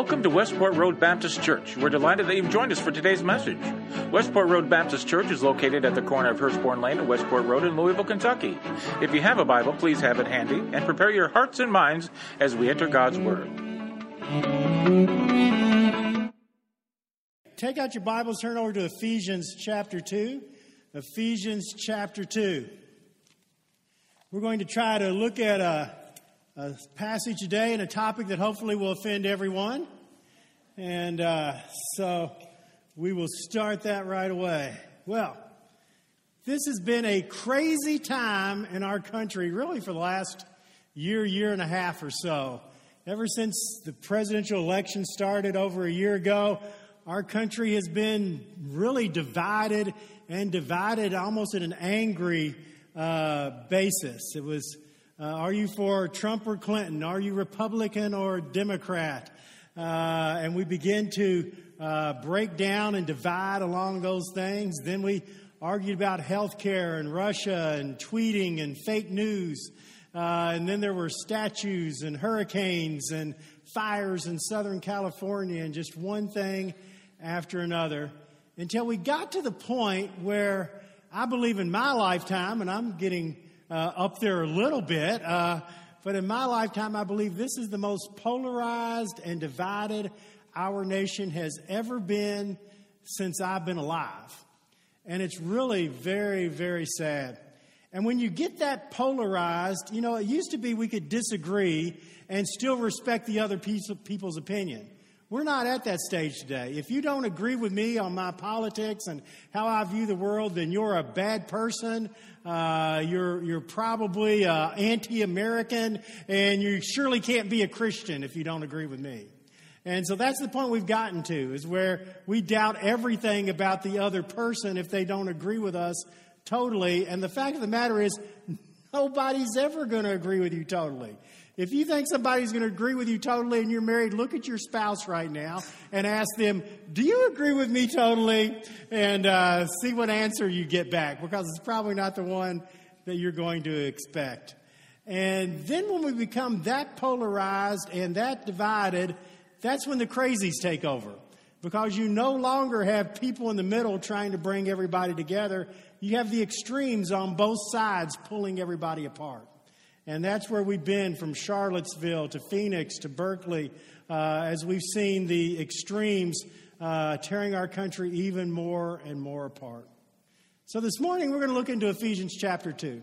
Welcome to Westport Road Baptist Church. We're delighted that you've joined us for today's message. Westport Road Baptist Church is located at the corner of Hurstbourne Lane and Westport Road in Louisville, Kentucky. If you have a Bible, please have it handy and prepare your hearts and minds as we enter God's Word. Take out your Bibles, turn over to Ephesians chapter 2. Ephesians chapter 2. We're going to try to look at a a passage today and a topic that hopefully will offend everyone. And uh, so we will start that right away. Well, this has been a crazy time in our country, really, for the last year, year and a half or so. Ever since the presidential election started over a year ago, our country has been really divided and divided almost at an angry uh, basis. It was uh, are you for Trump or Clinton? Are you Republican or Democrat? Uh, and we begin to uh, break down and divide along those things. Then we argued about health care and Russia and tweeting and fake news. Uh, and then there were statues and hurricanes and fires in Southern California and just one thing after another until we got to the point where I believe in my lifetime, and I'm getting uh, up there a little bit. Uh, but in my lifetime, I believe this is the most polarized and divided our nation has ever been since I've been alive. And it's really very, very sad. And when you get that polarized, you know, it used to be we could disagree and still respect the other people's opinion. We're not at that stage today. If you don't agree with me on my politics and how I view the world, then you're a bad person. Uh, you're you're probably uh, anti-American, and you surely can't be a Christian if you don't agree with me. And so that's the point we've gotten to, is where we doubt everything about the other person if they don't agree with us totally. And the fact of the matter is, nobody's ever going to agree with you totally. If you think somebody's going to agree with you totally and you're married, look at your spouse right now and ask them, Do you agree with me totally? And uh, see what answer you get back because it's probably not the one that you're going to expect. And then when we become that polarized and that divided, that's when the crazies take over because you no longer have people in the middle trying to bring everybody together. You have the extremes on both sides pulling everybody apart. And that's where we've been from Charlottesville to Phoenix to Berkeley uh, as we've seen the extremes uh, tearing our country even more and more apart. So this morning we're going to look into Ephesians chapter 2.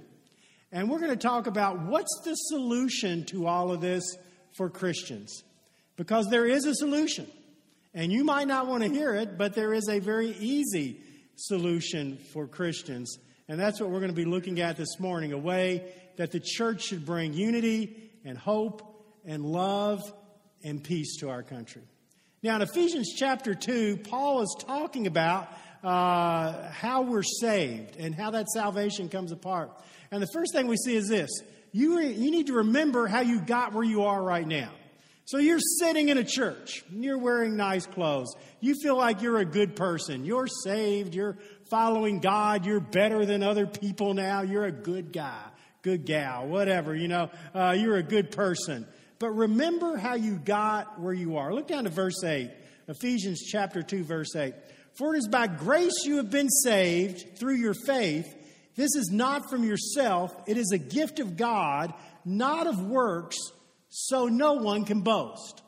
And we're going to talk about what's the solution to all of this for Christians. Because there is a solution. And you might not want to hear it, but there is a very easy solution for Christians. And that's what we're going to be looking at this morning a way that the church should bring unity and hope and love and peace to our country. Now, in Ephesians chapter 2, Paul is talking about uh, how we're saved and how that salvation comes apart. And the first thing we see is this. You, re- you need to remember how you got where you are right now. So you're sitting in a church, you're wearing nice clothes, you feel like you're a good person, you're saved, you're following God, you're better than other people now, you're a good guy good gal, whatever, you know, uh, you're a good person. But remember how you got where you are. Look down to verse 8, Ephesians chapter 2, verse 8. For it is by grace you have been saved through your faith. This is not from yourself, it is a gift of God, not of works, so no one can boast.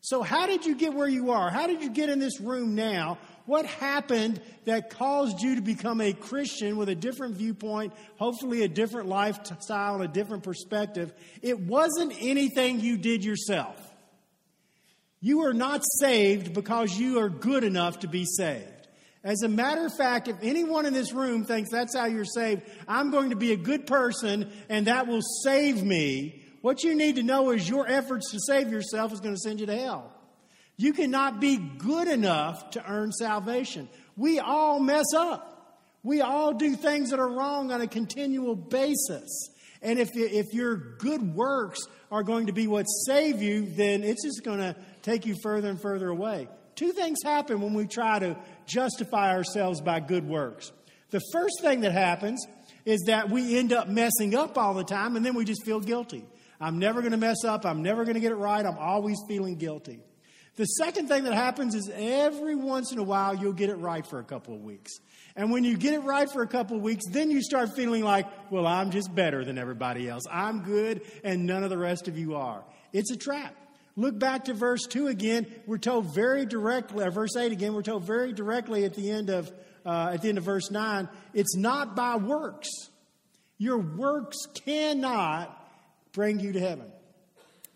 So, how did you get where you are? How did you get in this room now what happened that caused you to become a Christian with a different viewpoint, hopefully a different lifestyle, a different perspective? It wasn't anything you did yourself. You are not saved because you are good enough to be saved. As a matter of fact, if anyone in this room thinks that's how you're saved, I'm going to be a good person and that will save me. What you need to know is your efforts to save yourself is going to send you to hell. You cannot be good enough to earn salvation. We all mess up. We all do things that are wrong on a continual basis. And if, if your good works are going to be what save you, then it's just going to take you further and further away. Two things happen when we try to justify ourselves by good works. The first thing that happens is that we end up messing up all the time and then we just feel guilty. I'm never going to mess up. I'm never going to get it right. I'm always feeling guilty. The second thing that happens is every once in a while you'll get it right for a couple of weeks. And when you get it right for a couple of weeks, then you start feeling like, well, I'm just better than everybody else. I'm good and none of the rest of you are. It's a trap. Look back to verse 2 again. We're told very directly, or verse 8 again, we're told very directly at the end of, uh, at the end of verse 9, it's not by works. Your works cannot bring you to heaven.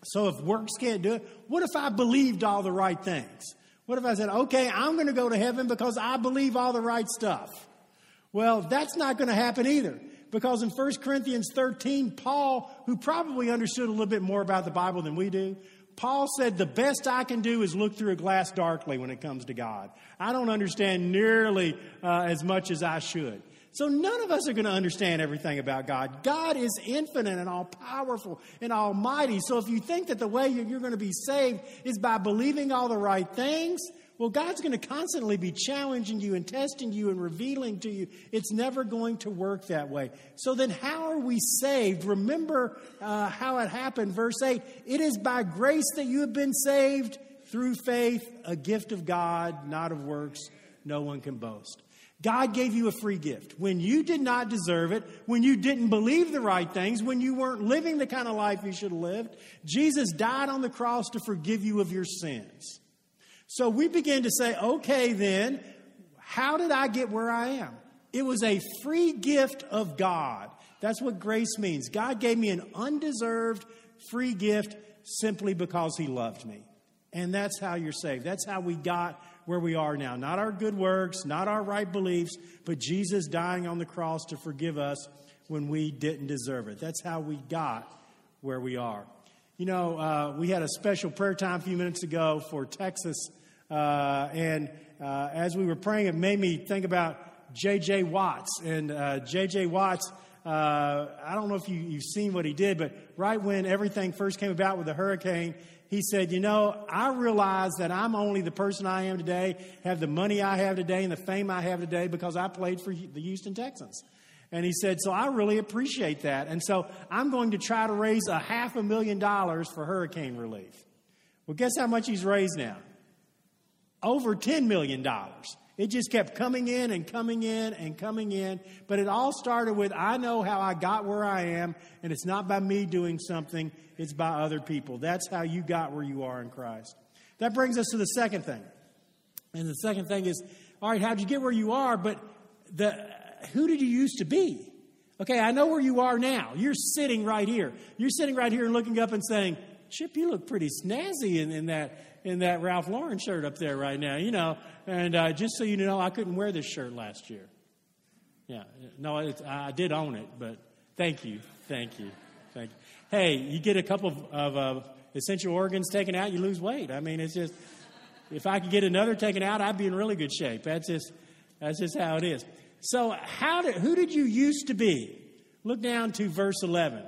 So if works can't do it, what if I believed all the right things? What if I said, okay, I'm going to go to heaven because I believe all the right stuff? Well, that's not going to happen either. Because in 1 Corinthians 13, Paul, who probably understood a little bit more about the Bible than we do, Paul said, The best I can do is look through a glass darkly when it comes to God. I don't understand nearly uh, as much as I should. So none of us are going to understand everything about God. God is infinite and all powerful and almighty. So if you think that the way you're going to be saved is by believing all the right things, well, God's going to constantly be challenging you and testing you and revealing to you. It's never going to work that way. So then, how are we saved? Remember uh, how it happened. Verse 8 It is by grace that you have been saved through faith, a gift of God, not of works. No one can boast. God gave you a free gift. When you did not deserve it, when you didn't believe the right things, when you weren't living the kind of life you should have lived, Jesus died on the cross to forgive you of your sins. So we begin to say, okay, then, how did I get where I am? It was a free gift of God. That's what grace means. God gave me an undeserved free gift simply because He loved me. And that's how you're saved. That's how we got where we are now. Not our good works, not our right beliefs, but Jesus dying on the cross to forgive us when we didn't deserve it. That's how we got where we are. You know, uh, we had a special prayer time a few minutes ago for Texas, uh, and uh, as we were praying, it made me think about J.J. Watts. And J.J. Uh, Watts, uh, I don't know if you, you've seen what he did, but right when everything first came about with the hurricane, he said, You know, I realize that I'm only the person I am today, have the money I have today, and the fame I have today because I played for the Houston Texans. And he said, So I really appreciate that. And so I'm going to try to raise a half a million dollars for hurricane relief. Well, guess how much he's raised now? Over $10 million. It just kept coming in and coming in and coming in. But it all started with I know how I got where I am, and it's not by me doing something, it's by other people. That's how you got where you are in Christ. That brings us to the second thing. And the second thing is all right, how'd you get where you are? But the, who did you used to be? Okay, I know where you are now. You're sitting right here. You're sitting right here and looking up and saying, Chip, you look pretty snazzy in, in that in that Ralph Lauren shirt up there right now, you know. And uh, just so you know, I couldn't wear this shirt last year. Yeah, no, it, I did own it, but thank you, thank you, thank you. Hey, you get a couple of, of uh, essential organs taken out, you lose weight. I mean, it's just if I could get another taken out, I'd be in really good shape. That's just that's just how it is. So, how did who did you used to be? Look down to verse eleven.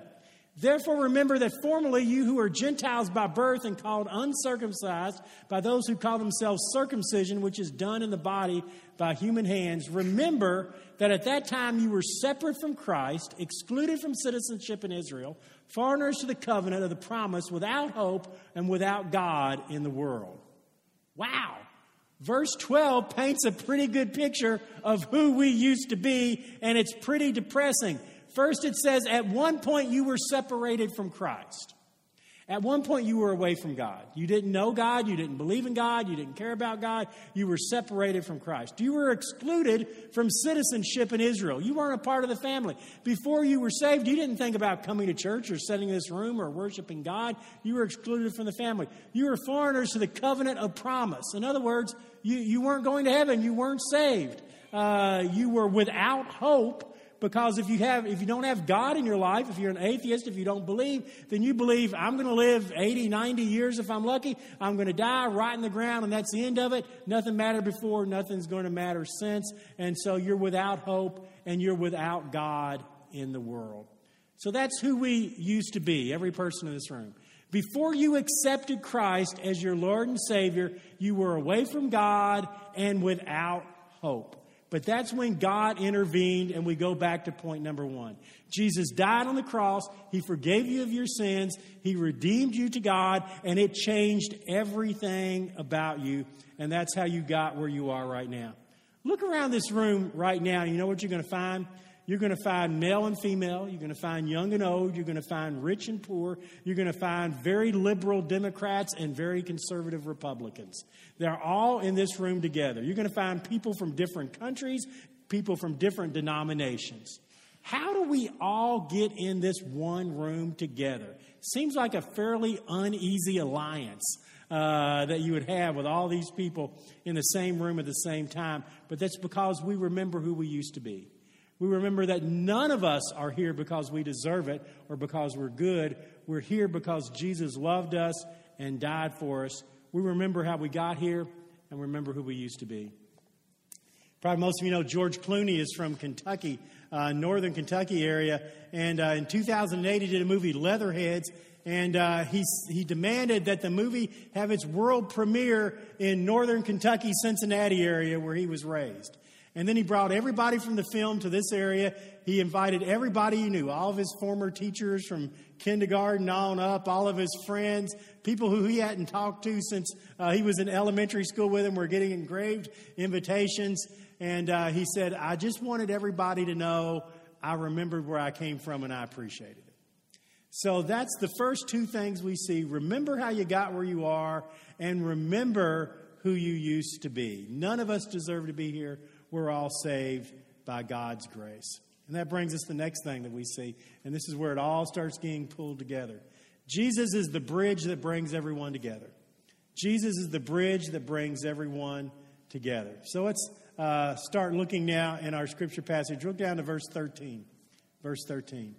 Therefore, remember that formerly you who are Gentiles by birth and called uncircumcised by those who call themselves circumcision, which is done in the body by human hands, remember that at that time you were separate from Christ, excluded from citizenship in Israel, foreigners to the covenant of the promise, without hope and without God in the world. Wow. Verse 12 paints a pretty good picture of who we used to be, and it's pretty depressing. First, it says, at one point you were separated from Christ. At one point, you were away from God. You didn't know God. You didn't believe in God. You didn't care about God. You were separated from Christ. You were excluded from citizenship in Israel. You weren't a part of the family. Before you were saved, you didn't think about coming to church or sitting in this room or worshiping God. You were excluded from the family. You were foreigners to the covenant of promise. In other words, you, you weren't going to heaven. You weren't saved. Uh, you were without hope because if you have if you don't have God in your life, if you're an atheist, if you don't believe, then you believe I'm going to live 80, 90 years if I'm lucky. I'm going to die right in the ground and that's the end of it. Nothing mattered before, nothing's going to matter since. And so you're without hope and you're without God in the world. So that's who we used to be, every person in this room. Before you accepted Christ as your Lord and Savior, you were away from God and without hope. But that's when God intervened, and we go back to point number one. Jesus died on the cross. He forgave you of your sins. He redeemed you to God, and it changed everything about you. And that's how you got where you are right now. Look around this room right now. You know what you're going to find? You're going to find male and female. You're going to find young and old. You're going to find rich and poor. You're going to find very liberal Democrats and very conservative Republicans. They're all in this room together. You're going to find people from different countries, people from different denominations. How do we all get in this one room together? Seems like a fairly uneasy alliance uh, that you would have with all these people in the same room at the same time, but that's because we remember who we used to be. We remember that none of us are here because we deserve it or because we're good. We're here because Jesus loved us and died for us. We remember how we got here and we remember who we used to be. Probably most of you know George Clooney is from Kentucky, uh, northern Kentucky area. And uh, in 2008, he did a movie, Leatherheads. And uh, he, he demanded that the movie have its world premiere in northern Kentucky, Cincinnati area where he was raised. And then he brought everybody from the film to this area. He invited everybody he knew, all of his former teachers from kindergarten on up, all of his friends, people who he hadn't talked to since uh, he was in elementary school with him were getting engraved invitations. And uh, he said, I just wanted everybody to know I remembered where I came from and I appreciated it. So that's the first two things we see. Remember how you got where you are, and remember who you used to be. None of us deserve to be here we're all saved by God's grace. And that brings us to the next thing that we see, and this is where it all starts getting pulled together. Jesus is the bridge that brings everyone together. Jesus is the bridge that brings everyone together. So let's uh, start looking now in our scripture passage. Look down to verse 13. Verse 13.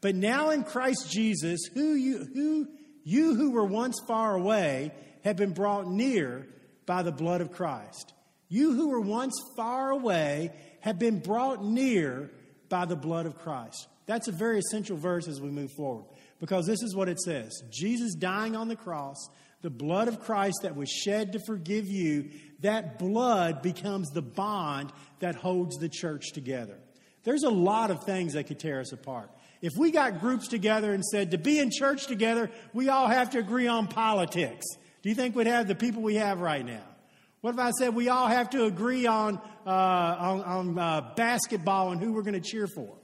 But now in Christ Jesus, who you, who, you who were once far away have been brought near by the blood of Christ. You who were once far away have been brought near by the blood of Christ. That's a very essential verse as we move forward because this is what it says Jesus dying on the cross, the blood of Christ that was shed to forgive you, that blood becomes the bond that holds the church together. There's a lot of things that could tear us apart. If we got groups together and said to be in church together, we all have to agree on politics, do you think we'd have the people we have right now? What if I said we all have to agree on, uh, on, on uh, basketball and who we're going to cheer for?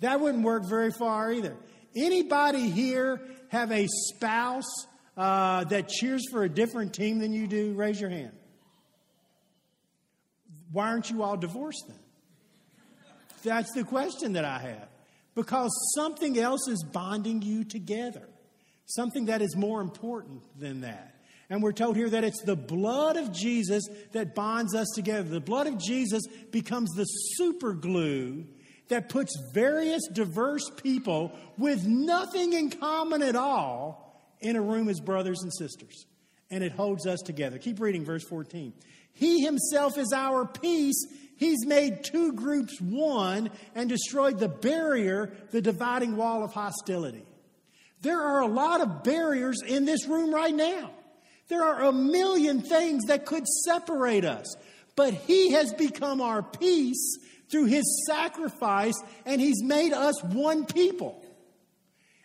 That wouldn't work very far either. Anybody here have a spouse uh, that cheers for a different team than you do? Raise your hand. Why aren't you all divorced then? That's the question that I have. Because something else is bonding you together, something that is more important than that. And we're told here that it's the blood of Jesus that bonds us together. The blood of Jesus becomes the super glue that puts various diverse people with nothing in common at all in a room as brothers and sisters. And it holds us together. Keep reading verse 14. He himself is our peace. He's made two groups one and destroyed the barrier, the dividing wall of hostility. There are a lot of barriers in this room right now. There are a million things that could separate us, but He has become our peace through His sacrifice, and He's made us one people.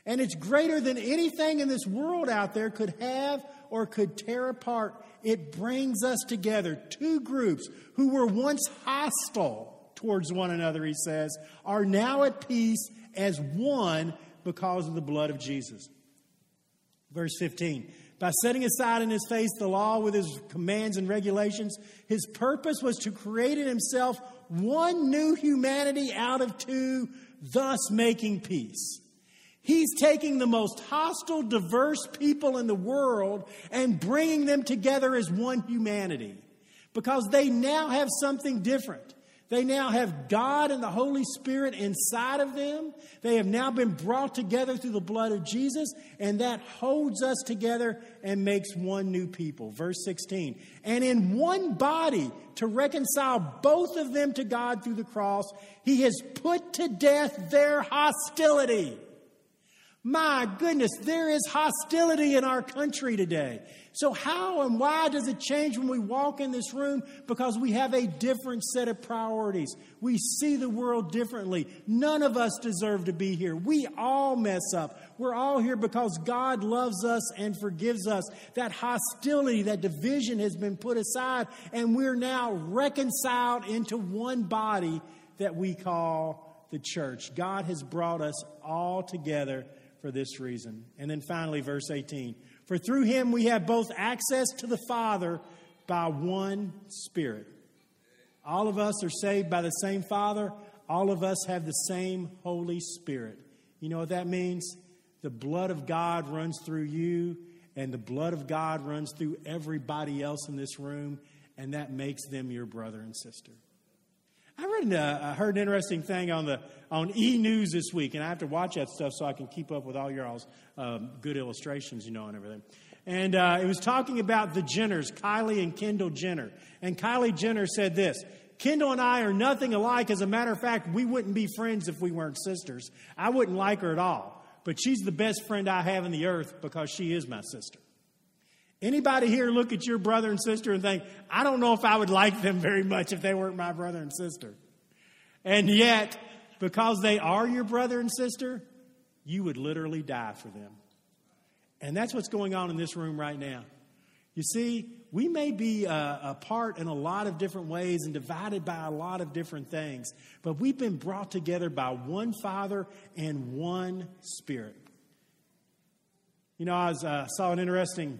And it's greater than anything in this world out there could have or could tear apart. It brings us together. Two groups who were once hostile towards one another, he says, are now at peace as one because of the blood of Jesus. Verse 15 by setting aside in his face the law with his commands and regulations. His purpose was to create in himself one new humanity out of two, thus making peace. He's taking the most hostile, diverse people in the world and bringing them together as one humanity because they now have something different. They now have God and the Holy Spirit inside of them. They have now been brought together through the blood of Jesus, and that holds us together and makes one new people. Verse 16. And in one body to reconcile both of them to God through the cross, he has put to death their hostility. My goodness, there is hostility in our country today. So, how and why does it change when we walk in this room? Because we have a different set of priorities. We see the world differently. None of us deserve to be here. We all mess up. We're all here because God loves us and forgives us. That hostility, that division has been put aside, and we're now reconciled into one body that we call the church. God has brought us all together for this reason. And then finally, verse 18 For through him we have both access to the Father by one Spirit. All of us are saved by the same Father. All of us have the same Holy Spirit. You know what that means? The blood of God runs through you, and the blood of God runs through everybody else in this room, and that makes them your brother and sister. I read, uh, I heard an interesting thing on the on E News this week, and I have to watch that stuff so I can keep up with all your all's um, good illustrations, you know, and everything. And uh, it was talking about the Jenners, Kylie and Kendall Jenner. And Kylie Jenner said this Kendall and I are nothing alike. As a matter of fact, we wouldn't be friends if we weren't sisters. I wouldn't like her at all. But she's the best friend I have in the earth because she is my sister. Anybody here look at your brother and sister and think, I don't know if I would like them very much if they weren't my brother and sister. And yet, because they are your brother and sister, you would literally die for them. And that's what's going on in this room right now. You see, we may be uh, apart in a lot of different ways and divided by a lot of different things, but we've been brought together by one Father and one Spirit. You know, I was, uh, saw an interesting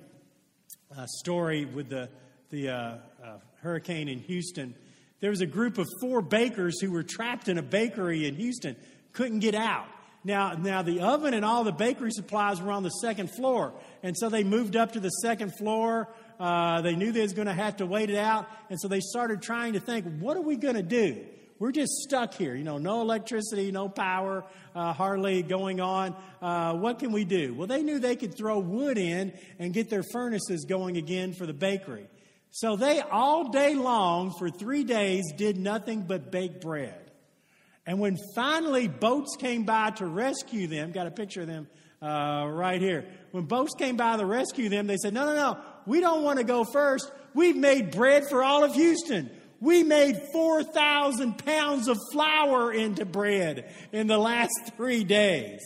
uh, story with the, the uh, uh, hurricane in Houston. There was a group of four bakers who were trapped in a bakery in Houston, couldn't get out. Now, now the oven and all the bakery supplies were on the second floor, and so they moved up to the second floor. Uh, they knew they was going to have to wait it out, and so they started trying to think, what are we going to do? We're just stuck here, you know, no electricity, no power, uh, hardly going on. Uh, what can we do? Well, they knew they could throw wood in and get their furnaces going again for the bakery. So they all day long for three days did nothing but bake bread. And when finally boats came by to rescue them, got a picture of them uh, right here. When boats came by to rescue them, they said, No, no, no, we don't want to go first. We've made bread for all of Houston. We made 4,000 pounds of flour into bread in the last three days.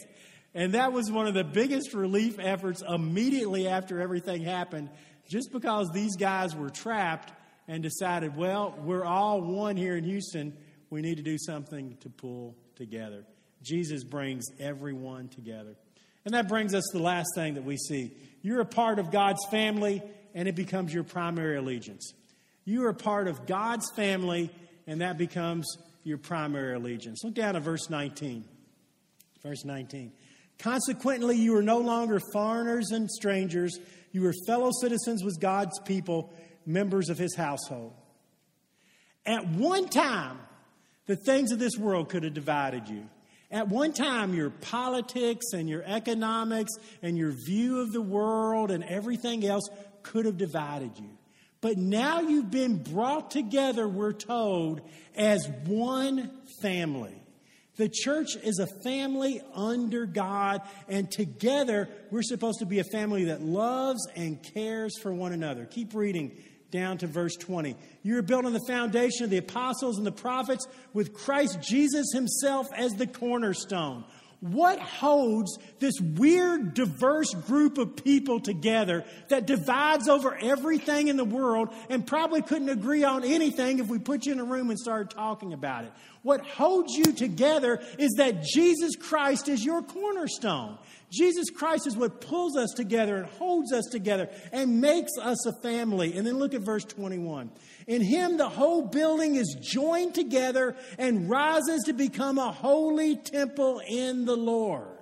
And that was one of the biggest relief efforts immediately after everything happened, just because these guys were trapped and decided, well, we're all one here in Houston. We need to do something to pull together. Jesus brings everyone together. And that brings us to the last thing that we see. You're a part of God's family, and it becomes your primary allegiance. You are part of God's family, and that becomes your primary allegiance. Look down at verse 19. Verse 19. Consequently, you are no longer foreigners and strangers. You are fellow citizens with God's people, members of his household. At one time, the things of this world could have divided you. At one time, your politics and your economics and your view of the world and everything else could have divided you. But now you've been brought together, we're told, as one family. The church is a family under God, and together we're supposed to be a family that loves and cares for one another. Keep reading down to verse 20. You are built on the foundation of the apostles and the prophets, with Christ Jesus himself as the cornerstone what holds this weird, diverse group of people together that divides over everything in the world and probably couldn't agree on anything if we put you in a room and started talking about it? What holds you together is that Jesus Christ is your cornerstone. Jesus Christ is what pulls us together and holds us together and makes us a family. And then look at verse 21. In him, the whole building is joined together and rises to become a holy temple in the Lord.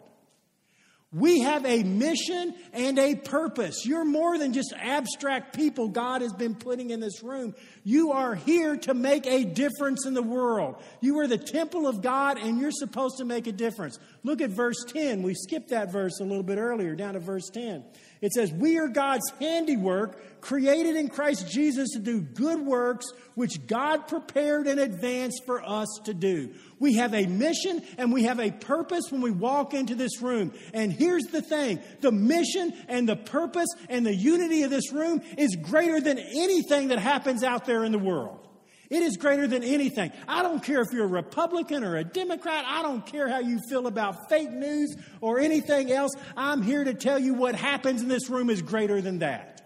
We have a mission and a purpose. You're more than just abstract people God has been putting in this room. You are here to make a difference in the world. You are the temple of God and you're supposed to make a difference. Look at verse 10. We skipped that verse a little bit earlier, down to verse 10. It says, We are God's handiwork, created in Christ Jesus to do good works, which God prepared in advance for us to do. We have a mission and we have a purpose when we walk into this room. And here's the thing the mission and the purpose and the unity of this room is greater than anything that happens out there in the world. It is greater than anything. I don't care if you're a Republican or a Democrat. I don't care how you feel about fake news or anything else. I'm here to tell you what happens in this room is greater than that.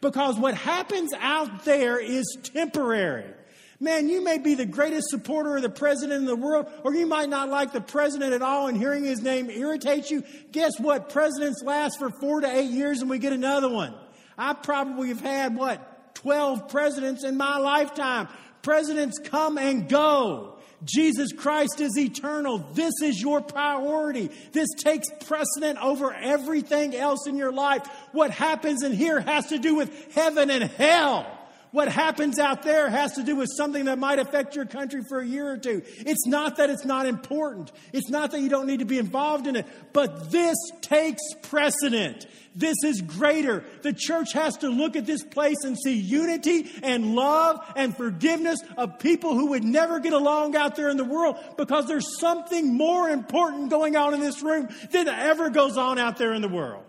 Because what happens out there is temporary. Man, you may be the greatest supporter of the president in the world, or you might not like the president at all, and hearing his name irritates you. Guess what? Presidents last for four to eight years, and we get another one. I probably have had, what, 12 presidents in my lifetime. Presidents come and go. Jesus Christ is eternal. This is your priority. This takes precedent over everything else in your life. What happens in here has to do with heaven and hell. What happens out there has to do with something that might affect your country for a year or two. It's not that it's not important. It's not that you don't need to be involved in it, but this takes precedent. This is greater. The church has to look at this place and see unity and love and forgiveness of people who would never get along out there in the world because there's something more important going on in this room than ever goes on out there in the world.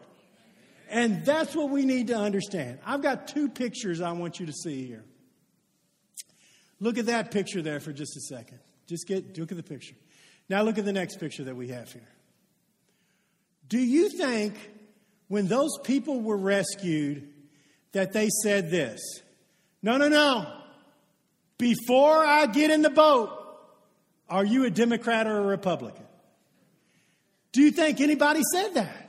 And that's what we need to understand. I've got two pictures I want you to see here. Look at that picture there for just a second. Just get look at the picture. Now look at the next picture that we have here. Do you think when those people were rescued that they said this? No, no, no. Before I get in the boat, are you a Democrat or a Republican? Do you think anybody said that?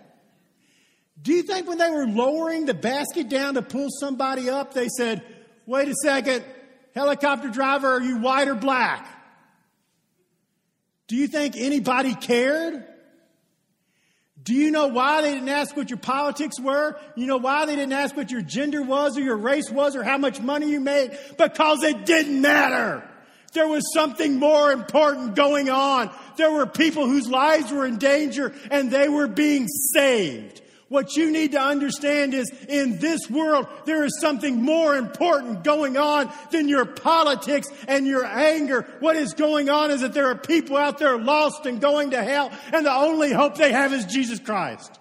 Do you think when they were lowering the basket down to pull somebody up, they said, wait a second, helicopter driver, are you white or black? Do you think anybody cared? Do you know why they didn't ask what your politics were? You know why they didn't ask what your gender was or your race was or how much money you made? Because it didn't matter. There was something more important going on. There were people whose lives were in danger and they were being saved. What you need to understand is in this world, there is something more important going on than your politics and your anger. What is going on is that there are people out there lost and going to hell, and the only hope they have is Jesus Christ.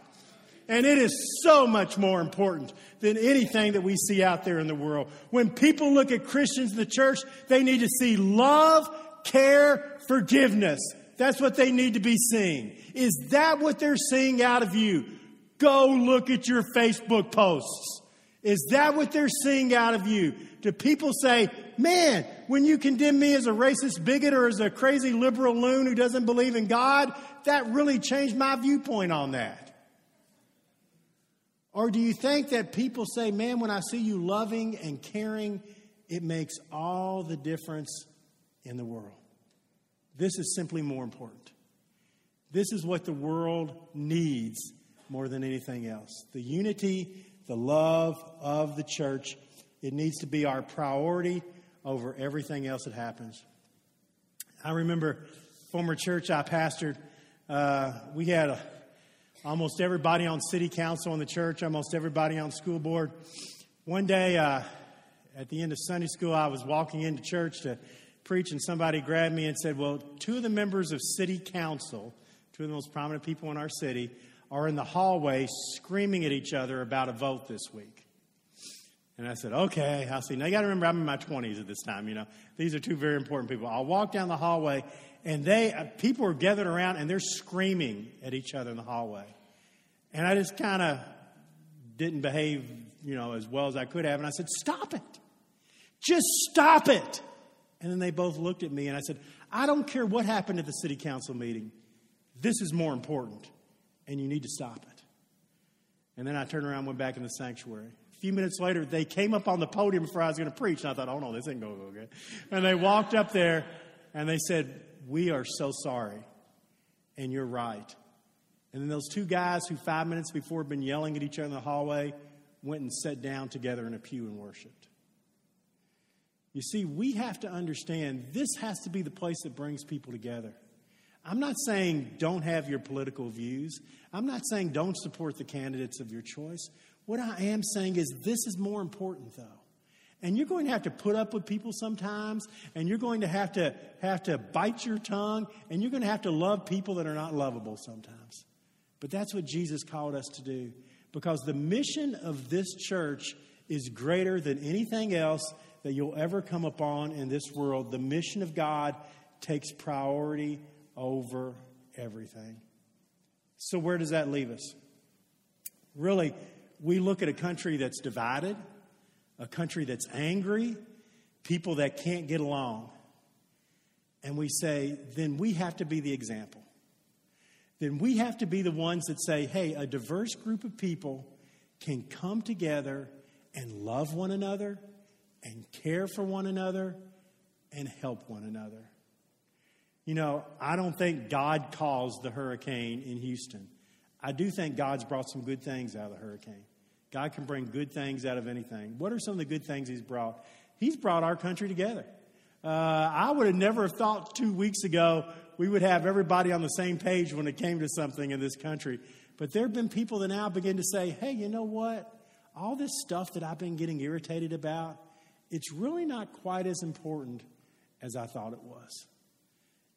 And it is so much more important than anything that we see out there in the world. When people look at Christians in the church, they need to see love, care, forgiveness. That's what they need to be seeing. Is that what they're seeing out of you? Go look at your Facebook posts. Is that what they're seeing out of you? Do people say, man, when you condemn me as a racist bigot or as a crazy liberal loon who doesn't believe in God, that really changed my viewpoint on that? Or do you think that people say, man, when I see you loving and caring, it makes all the difference in the world? This is simply more important. This is what the world needs more than anything else. The unity, the love of the church, it needs to be our priority over everything else that happens. I remember former church I pastored, uh, we had a, almost everybody on city council in the church, almost everybody on school board. One day, uh, at the end of Sunday school, I was walking into church to preach, and somebody grabbed me and said, Well, two of the members of city council, two of the most prominent people in our city, are in the hallway screaming at each other about a vote this week. And I said, okay, I'll see. Now you got to remember, I'm in my 20s at this time. You know, these are two very important people. I'll walk down the hallway, and they uh, people are gathered around, and they're screaming at each other in the hallway. And I just kind of didn't behave, you know, as well as I could have. And I said, stop it, just stop it. And then they both looked at me, and I said, I don't care what happened at the city council meeting. This is more important and you need to stop it. And then I turned around and went back in the sanctuary. A few minutes later, they came up on the podium before I was going to preach, and I thought, oh no, this ain't going to go good. And they walked up there and they said, We are so sorry, and you're right. And then those two guys who five minutes before had been yelling at each other in the hallway went and sat down together in a pew and worshiped. You see, we have to understand this has to be the place that brings people together. I'm not saying don't have your political views. I'm not saying don't support the candidates of your choice. What I am saying is this is more important, though. And you're going to have to put up with people sometimes, and you're going to have to have to bite your tongue, and you're going to have to love people that are not lovable sometimes. But that's what Jesus called us to do. Because the mission of this church is greater than anything else that you'll ever come upon in this world. The mission of God takes priority over everything. So, where does that leave us? Really, we look at a country that's divided, a country that's angry, people that can't get along. And we say, then we have to be the example. Then we have to be the ones that say, hey, a diverse group of people can come together and love one another and care for one another and help one another. You know, I don't think God caused the hurricane in Houston. I do think God's brought some good things out of the hurricane. God can bring good things out of anything. What are some of the good things He's brought? He's brought our country together. Uh, I would have never thought two weeks ago we would have everybody on the same page when it came to something in this country. But there have been people that now begin to say, hey, you know what? All this stuff that I've been getting irritated about, it's really not quite as important as I thought it was.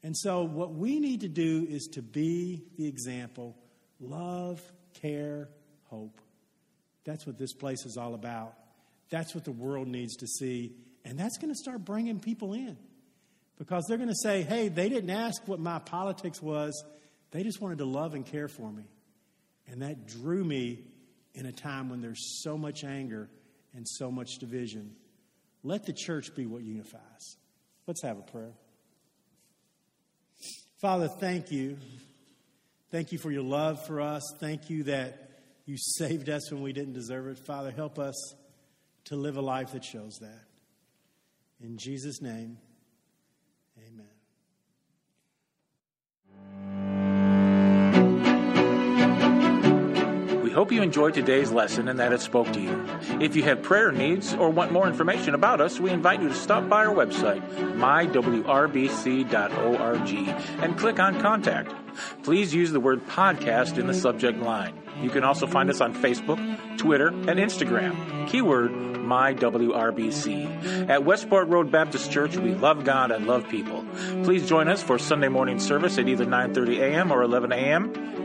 And so, what we need to do is to be the example love, care, hope. That's what this place is all about. That's what the world needs to see. And that's going to start bringing people in because they're going to say, hey, they didn't ask what my politics was, they just wanted to love and care for me. And that drew me in a time when there's so much anger and so much division. Let the church be what unifies. Let's have a prayer. Father, thank you. Thank you for your love for us. Thank you that you saved us when we didn't deserve it. Father, help us to live a life that shows that. In Jesus' name, hope you enjoyed today's lesson and that it spoke to you. If you have prayer needs or want more information about us, we invite you to stop by our website, mywrbc.org, and click on Contact. Please use the word podcast in the subject line. You can also find us on Facebook, Twitter, and Instagram. Keyword MyWRBC. At Westport Road Baptist Church, we love God and love people. Please join us for Sunday morning service at either 9:30 a.m. or 11 a.m.